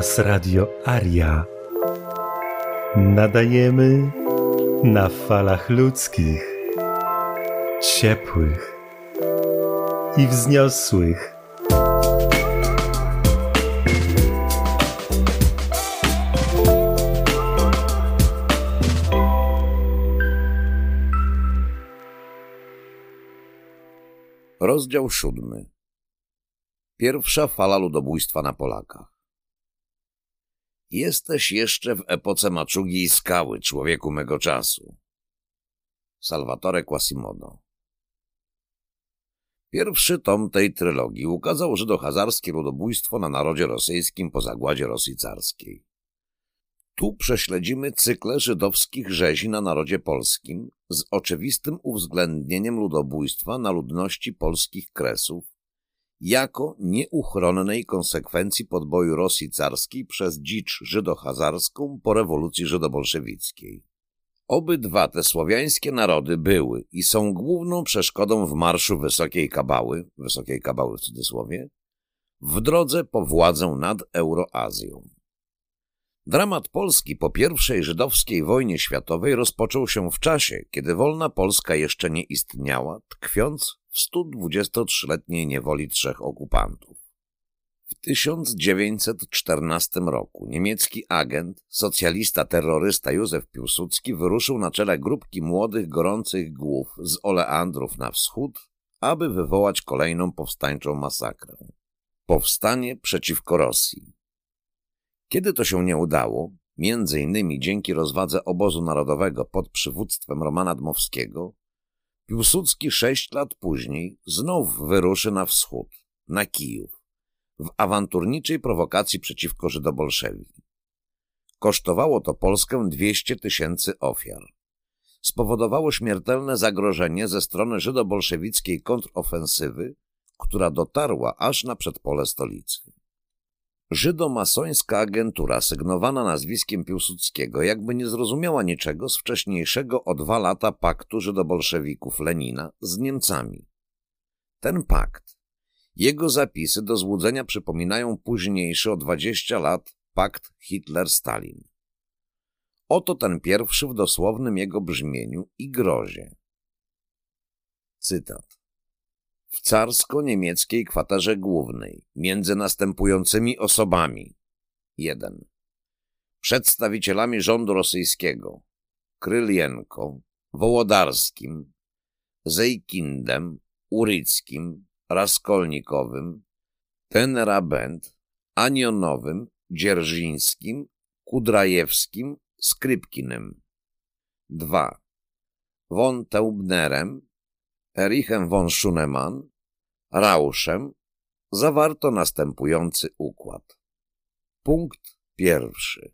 Hałas Radio Aria. Nadajemy na falach ludzkich, ciepłych i wzniosłych. Rozdział siódmy. Pierwsza fala ludobójstwa na Polakach. Jesteś jeszcze w epoce maczugi i skały, człowieku mego czasu. Salvatore Quasimodo. Pierwszy tom tej trylogii ukazał żydohazarskie ludobójstwo na narodzie rosyjskim po zagładzie Rosji carskiej. Tu prześledzimy cykle żydowskich rzezi na narodzie polskim z oczywistym uwzględnieniem ludobójstwa na ludności polskich kresów jako nieuchronnej konsekwencji podboju Rosji carskiej przez dzicz żydohazarską po rewolucji żydobolszewickiej. Obydwa te słowiańskie narody były i są główną przeszkodą w marszu Wysokiej Kabały, Wysokiej Kabały w cudzysłowie, w drodze po władzę nad Euroazją. Dramat Polski po I żydowskiej wojnie światowej rozpoczął się w czasie, kiedy wolna Polska jeszcze nie istniała, tkwiąc w 123-letniej niewoli trzech okupantów. W 1914 roku niemiecki agent, socjalista terrorysta Józef Piłsudski wyruszył na czele grupki młodych, gorących głów z Oleandrów na wschód, aby wywołać kolejną powstańczą masakrę. Powstanie przeciwko Rosji. Kiedy to się nie udało, między innymi dzięki rozwadze obozu narodowego pod przywództwem Romana Dmowskiego, Piłsudski sześć lat później znów wyruszy na wschód, na Kijów, w awanturniczej prowokacji przeciwko Żydobolszewiki. Kosztowało to Polskę 200 tysięcy ofiar. Spowodowało śmiertelne zagrożenie ze strony żydobolszewickiej kontrofensywy, która dotarła aż na przedpole stolicy. Żydomasońska agentura sygnowana nazwiskiem Piłsudskiego jakby nie zrozumiała niczego z wcześniejszego o dwa lata paktu żydobolszewików Lenina z Niemcami. Ten pakt, jego zapisy do złudzenia przypominają późniejszy o dwadzieścia lat pakt Hitler-Stalin. Oto ten pierwszy w dosłownym jego brzmieniu i grozie. Cytat w carsko-niemieckiej kwaterze głównej między następującymi osobami 1. Przedstawicielami rządu rosyjskiego Krylienko, Wołodarskim, Zejkindem, Uryckim, Raskolnikowym, Tenerabent, Anionowym, Dzierżyńskim, Kudrajewskim, Skrypkinem. 2. Von Teubnerem, Erichem von Schunemann, Rauszem zawarto następujący układ. Punkt pierwszy.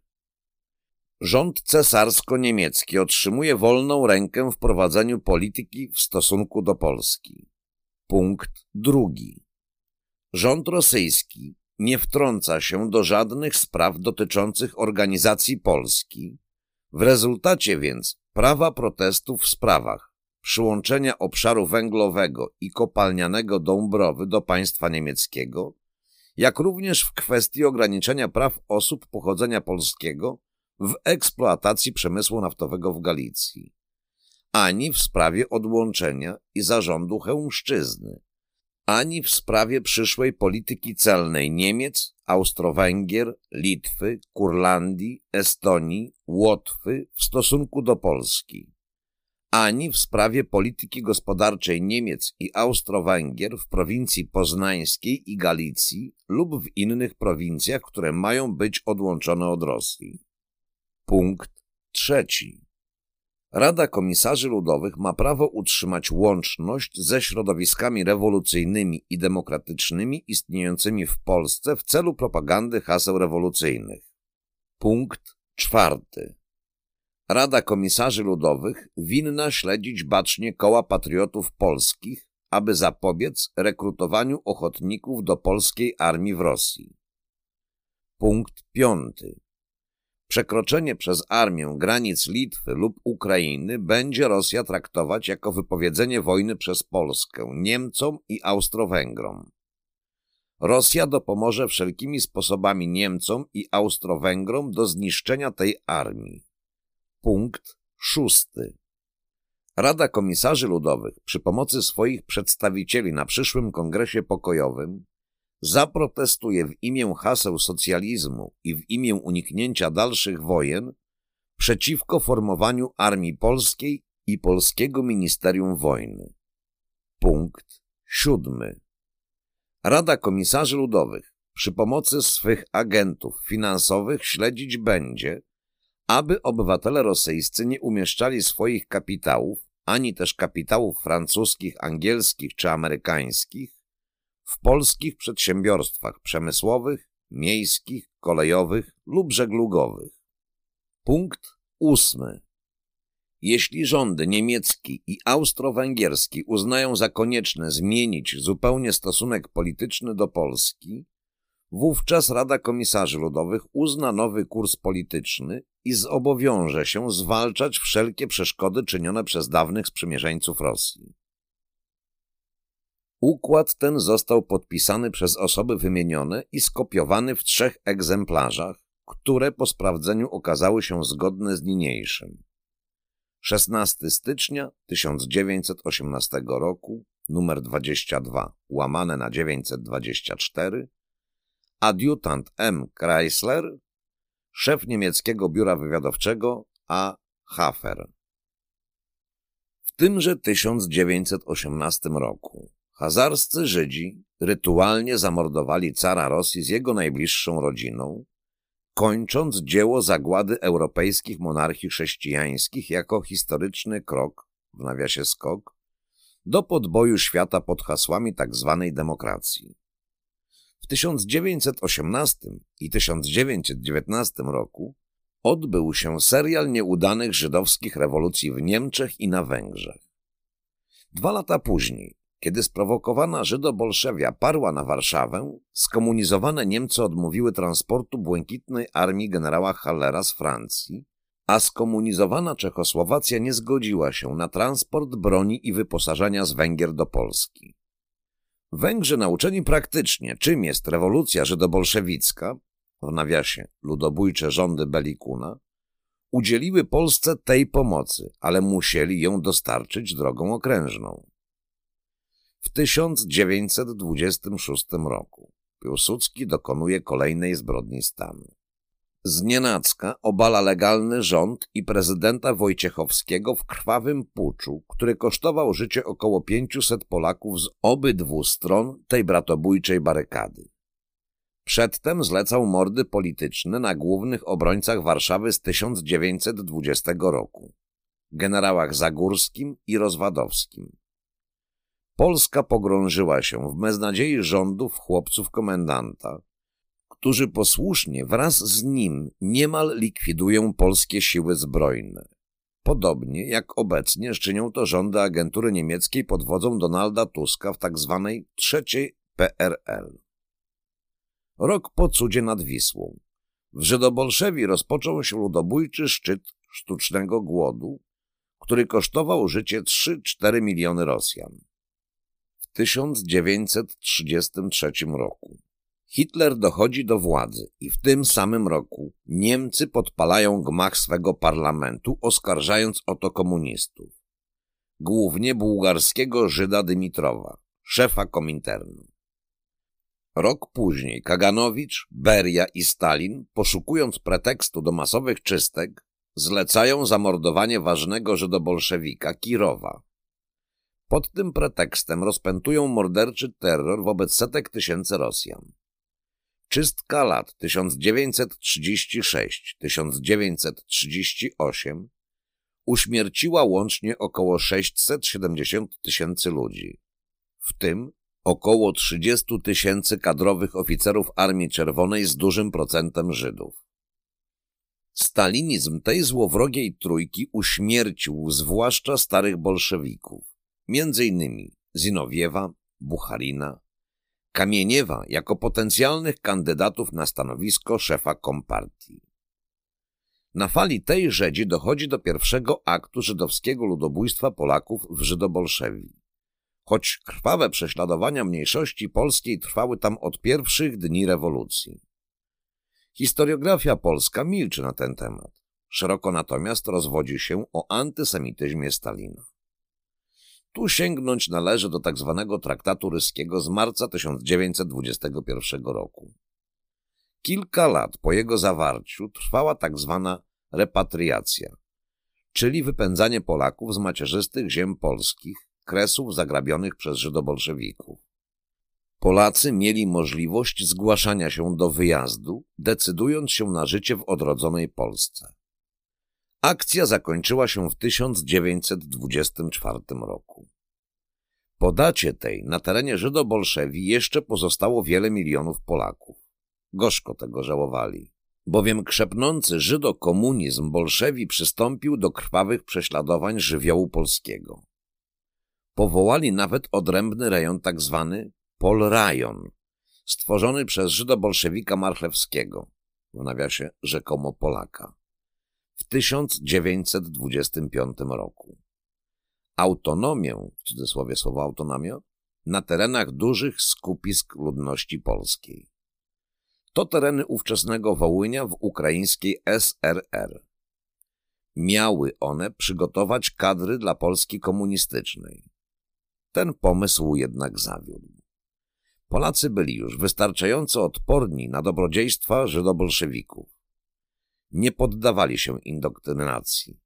Rząd cesarsko-niemiecki otrzymuje wolną rękę w prowadzeniu polityki w stosunku do Polski. Punkt drugi. Rząd rosyjski nie wtrąca się do żadnych spraw dotyczących organizacji Polski. W rezultacie więc prawa protestu w sprawach przyłączenia obszaru węglowego i kopalnianego Dąbrowy do państwa niemieckiego, jak również w kwestii ograniczenia praw osób pochodzenia polskiego w eksploatacji przemysłu naftowego w Galicji, ani w sprawie odłączenia i zarządu Chełmszczyzny, ani w sprawie przyszłej polityki celnej Niemiec, Austro-Węgier, Litwy, Kurlandii, Estonii, Łotwy w stosunku do Polski ani w sprawie polityki gospodarczej Niemiec i Austro-Węgier w prowincji poznańskiej i Galicji lub w innych prowincjach, które mają być odłączone od Rosji. Punkt trzeci. Rada Komisarzy Ludowych ma prawo utrzymać łączność ze środowiskami rewolucyjnymi i demokratycznymi istniejącymi w Polsce w celu propagandy haseł rewolucyjnych. Punkt czwarty. Rada Komisarzy Ludowych winna śledzić bacznie koła patriotów polskich, aby zapobiec rekrutowaniu ochotników do polskiej armii w Rosji. Punkt piąty. Przekroczenie przez armię granic Litwy lub Ukrainy będzie Rosja traktować jako wypowiedzenie wojny przez Polskę Niemcom i Austro-Węgrom. Rosja dopomoże wszelkimi sposobami Niemcom i Austro-Węgrom do zniszczenia tej armii. Punkt szósty. Rada Komisarzy Ludowych przy pomocy swoich przedstawicieli na przyszłym kongresie pokojowym zaprotestuje w imię haseł socjalizmu i w imię uniknięcia dalszych wojen przeciwko formowaniu Armii Polskiej i Polskiego Ministerium Wojny. Punkt siódmy. Rada Komisarzy Ludowych przy pomocy swych agentów finansowych śledzić będzie, aby obywatele rosyjscy nie umieszczali swoich kapitałów, ani też kapitałów francuskich, angielskich czy amerykańskich w polskich przedsiębiorstwach przemysłowych, miejskich, kolejowych lub żeglugowych. Punkt ósmy. Jeśli rządy niemiecki i austro-węgierski uznają za konieczne zmienić zupełnie stosunek polityczny do Polski, wówczas Rada Komisarzy Ludowych uzna nowy kurs polityczny i zobowiąże się zwalczać wszelkie przeszkody czynione przez dawnych sprzymierzeńców Rosji. Układ ten został podpisany przez osoby wymienione i skopiowany w trzech egzemplarzach, które po sprawdzeniu okazały się zgodne z niniejszym. 16 stycznia 1918 roku, numer 22, łamane na 924, adiutant M. Chrysler, szef niemieckiego biura wywiadowczego A. Hafer. W tymże 1918 roku hazarscy Żydzi rytualnie zamordowali cara Rosji z jego najbliższą rodziną, kończąc dzieło zagłady europejskich monarchii chrześcijańskich jako historyczny krok, w nawiasie skok, do podboju świata pod hasłami tzw. Tak demokracji. W 1918 i 1919 roku odbył się serial nieudanych żydowskich rewolucji w Niemczech i na Węgrzech. Dwa lata później, kiedy sprowokowana Żydobolszewia parła na Warszawę, skomunizowane Niemcy odmówiły transportu błękitnej armii generała Hallera z Francji, a skomunizowana Czechosłowacja nie zgodziła się na transport broni i wyposażenia z Węgier do Polski. Węgrzy nauczeni praktycznie, czym jest rewolucja żydobolszewicka, w nawiasie ludobójcze rządy Belikuna, udzieliły Polsce tej pomocy, ale musieli ją dostarczyć drogą okrężną w 1926 roku. Piłsudski dokonuje kolejnej zbrodni stanu. Znienacka obala legalny rząd i prezydenta Wojciechowskiego w krwawym puczu, który kosztował życie około 500 Polaków z obydwu stron tej bratobójczej barykady. Przedtem zlecał mordy polityczne na głównych obrońcach Warszawy z 1920 roku, generałach Zagórskim i Rozwadowskim. Polska pogrążyła się w beznadziei rządów chłopców komendanta, którzy posłusznie wraz z nim niemal likwidują polskie siły zbrojne. Podobnie jak obecnie czynią to rządy agentury niemieckiej pod wodzą Donalda Tuska w tzw. Tak trzeciej PRL. Rok po cudzie nad Wisłą. W Żydobolszewi rozpoczął się ludobójczy szczyt sztucznego głodu, który kosztował życie 3-4 miliony Rosjan. 1933 roku. Hitler dochodzi do władzy i w tym samym roku Niemcy podpalają gmach swego parlamentu, oskarżając o to komunistów. Głównie bułgarskiego Żyda Dymitrowa, szefa Kominternu. Rok później Kaganowicz, Beria i Stalin, poszukując pretekstu do masowych czystek, zlecają zamordowanie ważnego żydobolszewika Kirowa, pod tym pretekstem rozpętują morderczy terror wobec setek tysięcy Rosjan. Czystka lat 1936-1938 uśmierciła łącznie około 670 tysięcy ludzi, w tym około 30 tysięcy kadrowych oficerów Armii Czerwonej z dużym procentem Żydów. Stalinizm tej złowrogiej trójki uśmiercił zwłaszcza starych bolszewików między innymi Zinowiewa, Bucharina, Kamieniewa jako potencjalnych kandydatów na stanowisko szefa Kompartii. Na fali tej rzezi dochodzi do pierwszego aktu żydowskiego ludobójstwa Polaków w Żydobolszewi. choć krwawe prześladowania mniejszości polskiej trwały tam od pierwszych dni rewolucji. Historiografia polska milczy na ten temat. Szeroko natomiast rozwodzi się o antysemityzmie Stalina. Tu sięgnąć należy do tzw. Tak traktatu ryskiego z marca 1921 roku. Kilka lat po jego zawarciu trwała tzw. Tak repatriacja, czyli wypędzanie Polaków z macierzystych ziem polskich, kresów zagrabionych przez żydobolszewików. Polacy mieli możliwość zgłaszania się do wyjazdu, decydując się na życie w odrodzonej Polsce. Akcja zakończyła się w 1924 roku. Po dacie tej na terenie Żydobolszewi jeszcze pozostało wiele milionów Polaków. Gorzko tego żałowali, bowiem krzepnący żydokomunizm Bolszewi przystąpił do krwawych prześladowań żywiołu polskiego. Powołali nawet odrębny rejon tak zwany Polrajon, stworzony przez żydobolszewika Marchlewskiego, w nawiasie rzekomo Polaka w 1925 roku. Autonomię, w cudzysłowie słowo autonomia, na terenach dużych skupisk ludności polskiej. To tereny ówczesnego Wołynia w ukraińskiej SRR. Miały one przygotować kadry dla Polski komunistycznej. Ten pomysł jednak zawiódł. Polacy byli już wystarczająco odporni na dobrodziejstwa żydobolszewików nie poddawali się indoktrynacji.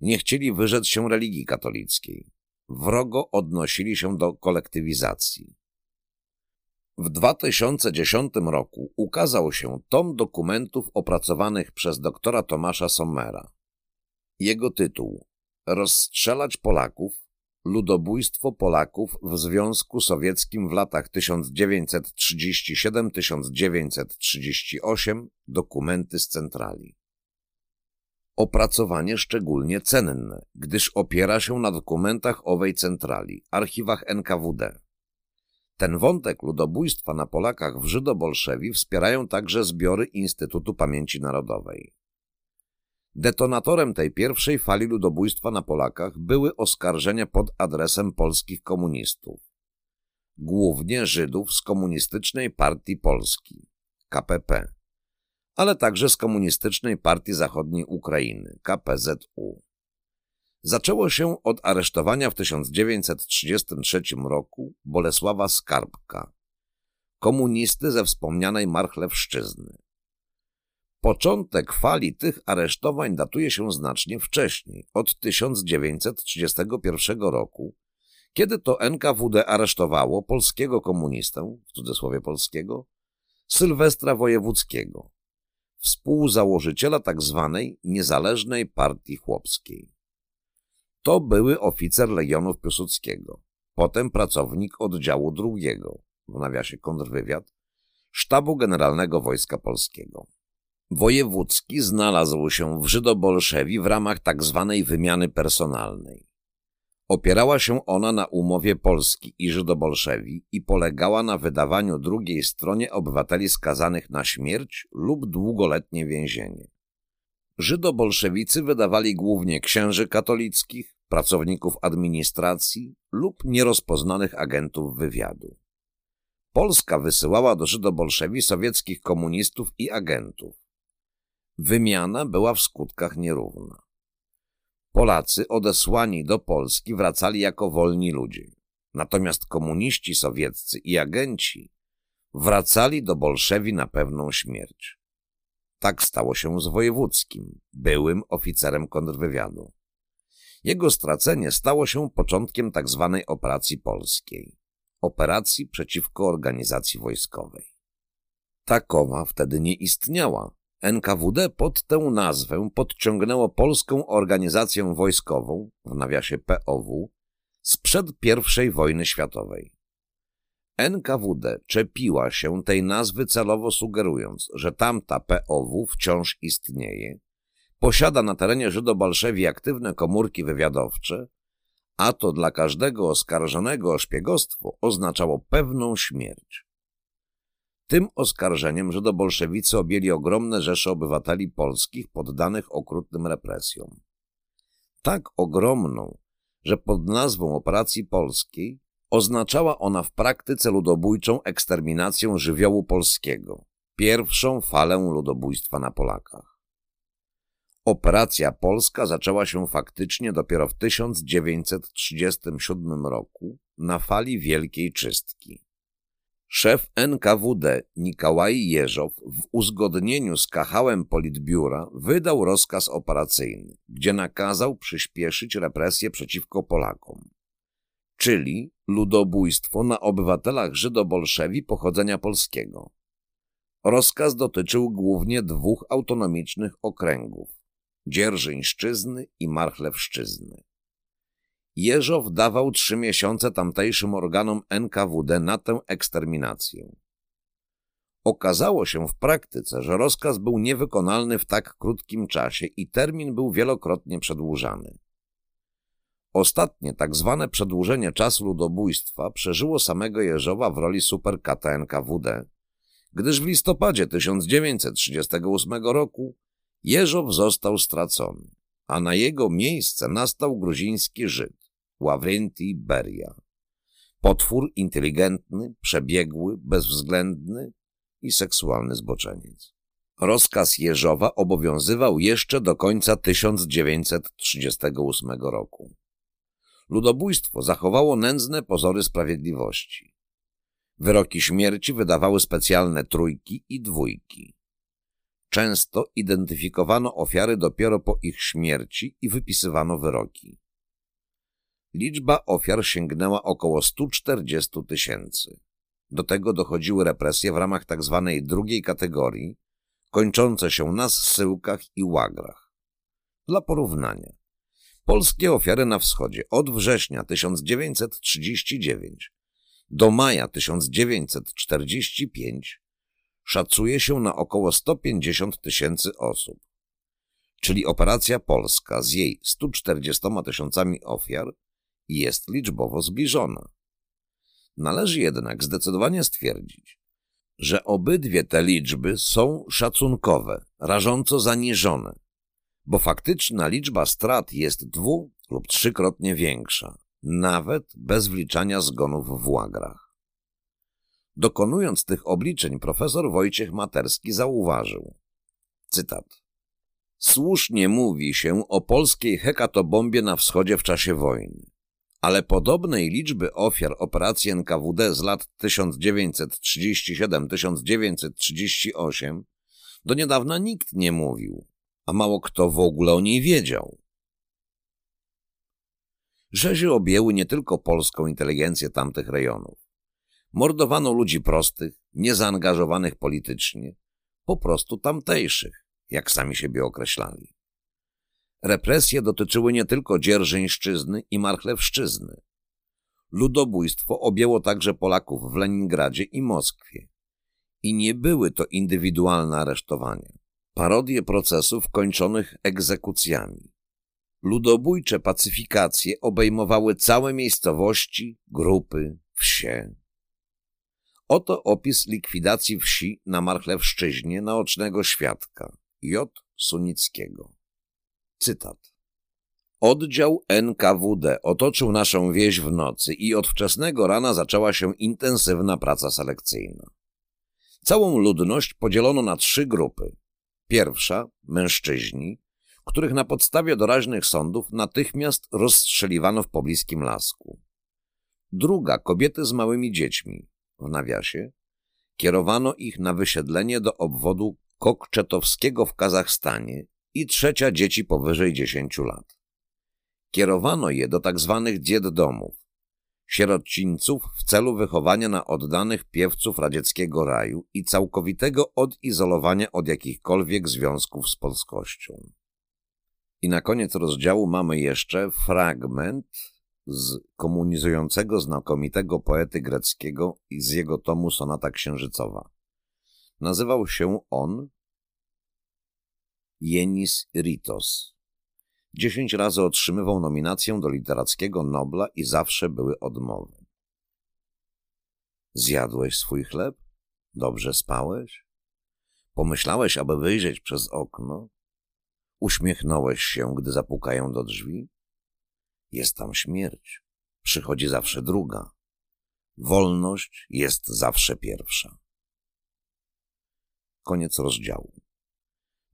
Nie chcieli wyrzec się religii katolickiej. Wrogo odnosili się do kolektywizacji. W 2010 roku ukazał się tom dokumentów opracowanych przez doktora Tomasza Sommera. Jego tytuł Rozstrzelać Polaków ludobójstwo Polaków w Związku Sowieckim w latach 1937-1938 dokumenty z centrali. Opracowanie szczególnie cenne, gdyż opiera się na dokumentach owej centrali, archiwach NKWD. Ten wątek ludobójstwa na Polakach w Żydobolszewi wspierają także zbiory Instytutu Pamięci Narodowej. Detonatorem tej pierwszej fali ludobójstwa na Polakach były oskarżenia pod adresem polskich komunistów, głównie Żydów z Komunistycznej Partii Polski, KPP, ale także z Komunistycznej Partii Zachodniej Ukrainy, KPZU. Zaczęło się od aresztowania w 1933 roku Bolesława Skarbka, komunisty ze wspomnianej Marchlewszczyzny. Początek fali tych aresztowań datuje się znacznie wcześniej, od 1931 roku, kiedy to NKWD aresztowało polskiego komunistę, w cudzysłowie polskiego, Sylwestra Wojewódzkiego, współzałożyciela tzw. Tak niezależnej Partii Chłopskiej. To były oficer Legionów Piłsudskiego, potem pracownik oddziału drugiego, w nawiasie kontrwywiad, Sztabu Generalnego Wojska Polskiego. Wojewódzki znalazł się w Żydobolszewi w ramach tzw. Tak wymiany personalnej. Opierała się ona na umowie Polski i Żydobolszewi i polegała na wydawaniu drugiej stronie obywateli skazanych na śmierć lub długoletnie więzienie. Żydobolszewicy wydawali głównie księży katolickich, pracowników administracji lub nierozpoznanych agentów wywiadu. Polska wysyłała do Żydobolszewi sowieckich komunistów i agentów. Wymiana była w skutkach nierówna. Polacy odesłani do Polski wracali jako wolni ludzie. Natomiast komuniści sowieccy i agenci wracali do Bolszewi na pewną śmierć. Tak stało się z Wojewódzkim, byłym oficerem kontrwywiadu. Jego stracenie stało się początkiem tzw. Tak operacji polskiej, operacji przeciwko organizacji wojskowej. Takowa wtedy nie istniała, NKWD pod tę nazwę podciągnęło Polską Organizację Wojskową, w nawiasie POW, sprzed I wojny światowej. NKWD czepiła się tej nazwy celowo sugerując, że tamta POW wciąż istnieje, posiada na terenie Żydobalszewi aktywne komórki wywiadowcze, a to dla każdego oskarżonego o szpiegostwo oznaczało pewną śmierć. Tym oskarżeniem Żydobolszewicy objęli ogromne rzesze obywateli polskich poddanych okrutnym represjom. Tak ogromną, że pod nazwą Operacji Polskiej Oznaczała ona w praktyce ludobójczą eksterminację żywiołu polskiego, pierwszą falę ludobójstwa na Polakach. Operacja polska zaczęła się faktycznie dopiero w 1937 roku na fali Wielkiej Czystki. Szef NKWD Nikałaj Jeżow w uzgodnieniu z Kachałem Politbiura wydał rozkaz operacyjny, gdzie nakazał przyspieszyć represje przeciwko Polakom, czyli ludobójstwo na obywatelach żydobolszewi pochodzenia polskiego. Rozkaz dotyczył głównie dwóch autonomicznych okręgów – Dzierżyńszczyzny i Marchlewszczyzny. Jeżow dawał trzy miesiące tamtejszym organom NKWD na tę eksterminację. Okazało się w praktyce, że rozkaz był niewykonalny w tak krótkim czasie i termin był wielokrotnie przedłużany. Ostatnie tak zwane przedłużenie czasu ludobójstwa przeżyło samego Jeżowa w roli superkata NKWD, gdyż w listopadzie 1938 roku Jeżow został stracony, a na jego miejsce nastał gruziński Żyd, Ławrenti Beria. Potwór inteligentny, przebiegły, bezwzględny i seksualny zboczeniec. Rozkaz Jeżowa obowiązywał jeszcze do końca 1938 roku. Ludobójstwo zachowało nędzne pozory sprawiedliwości. Wyroki śmierci wydawały specjalne trójki i dwójki. Często identyfikowano ofiary dopiero po ich śmierci i wypisywano wyroki. Liczba ofiar sięgnęła około 140 tysięcy. Do tego dochodziły represje w ramach tzw. Tak drugiej kategorii, kończące się na zsyłkach i łagrach. Dla porównania, polskie ofiary na wschodzie od września 1939 do maja 1945 szacuje się na około 150 tysięcy osób. Czyli operacja polska z jej 140 tysiącami ofiar jest liczbowo zbliżona. Należy jednak zdecydowanie stwierdzić, że obydwie te liczby są szacunkowe, rażąco zaniżone, bo faktyczna liczba strat jest dwu lub trzykrotnie większa, nawet bez wliczania zgonów w łagrach. Dokonując tych obliczeń profesor Wojciech Materski zauważył, cytat, Słusznie mówi się o polskiej hekatobombie na wschodzie w czasie wojny ale podobnej liczby ofiar operacji NKWD z lat 1937-1938 do niedawna nikt nie mówił, a mało kto w ogóle o niej wiedział. Rzezi objęły nie tylko polską inteligencję tamtych rejonów. Mordowano ludzi prostych, niezaangażowanych politycznie, po prostu tamtejszych, jak sami siebie określali. Represje dotyczyły nie tylko Dzierżyńszczyzny i Marchlewszczyzny. Ludobójstwo objęło także Polaków w Leningradzie i Moskwie. I nie były to indywidualne aresztowania. Parodie procesów kończonych egzekucjami. Ludobójcze pacyfikacje obejmowały całe miejscowości, grupy, wsie. Oto opis likwidacji wsi na Marchlewszczyźnie naocznego świadka J. Sunickiego. Cytat. Oddział NKWD otoczył naszą wieś w nocy i od wczesnego rana zaczęła się intensywna praca selekcyjna. Całą ludność podzielono na trzy grupy. Pierwsza – mężczyźni, których na podstawie doraźnych sądów natychmiast rozstrzeliwano w pobliskim lasku. Druga – kobiety z małymi dziećmi, w nawiasie. Kierowano ich na wysiedlenie do obwodu Kokczetowskiego w Kazachstanie i trzecia dzieci powyżej 10 lat. Kierowano je do tak zwanych domów, sierocińców w celu wychowania na oddanych piewców radzieckiego raju i całkowitego odizolowania od jakichkolwiek związków z polskością. I na koniec rozdziału mamy jeszcze fragment z komunizującego znakomitego poety greckiego i z jego tomu Sonata Księżycowa. Nazywał się on Jenis Ritos. Dziesięć razy otrzymywał nominację do literackiego Nobla i zawsze były odmowy. Zjadłeś swój chleb? Dobrze spałeś? Pomyślałeś, aby wyjrzeć przez okno? Uśmiechnąłeś się, gdy zapukają do drzwi? Jest tam śmierć. Przychodzi zawsze druga. Wolność jest zawsze pierwsza. Koniec rozdziału.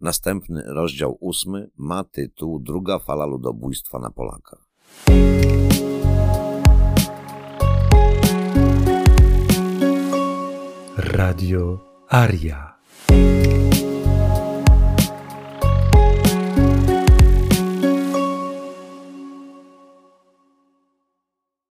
Następny rozdział ósmy ma tytuł Druga fala ludobójstwa na Polakach. Radio Aria.